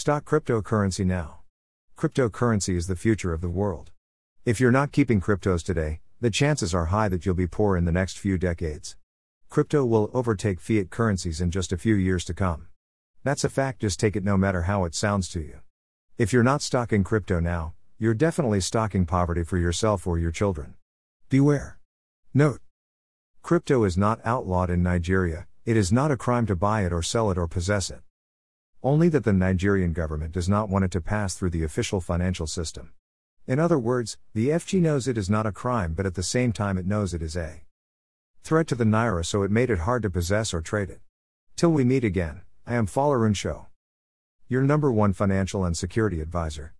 Stock cryptocurrency now. Cryptocurrency is the future of the world. If you're not keeping cryptos today, the chances are high that you'll be poor in the next few decades. Crypto will overtake fiat currencies in just a few years to come. That's a fact, just take it no matter how it sounds to you. If you're not stocking crypto now, you're definitely stocking poverty for yourself or your children. Beware. Note Crypto is not outlawed in Nigeria, it is not a crime to buy it or sell it or possess it. Only that the Nigerian government does not want it to pass through the official financial system. In other words, the FG knows it is not a crime, but at the same time, it knows it is a threat to the Naira, so it made it hard to possess or trade it. Till we meet again, I am Falarun Show, your number one financial and security advisor.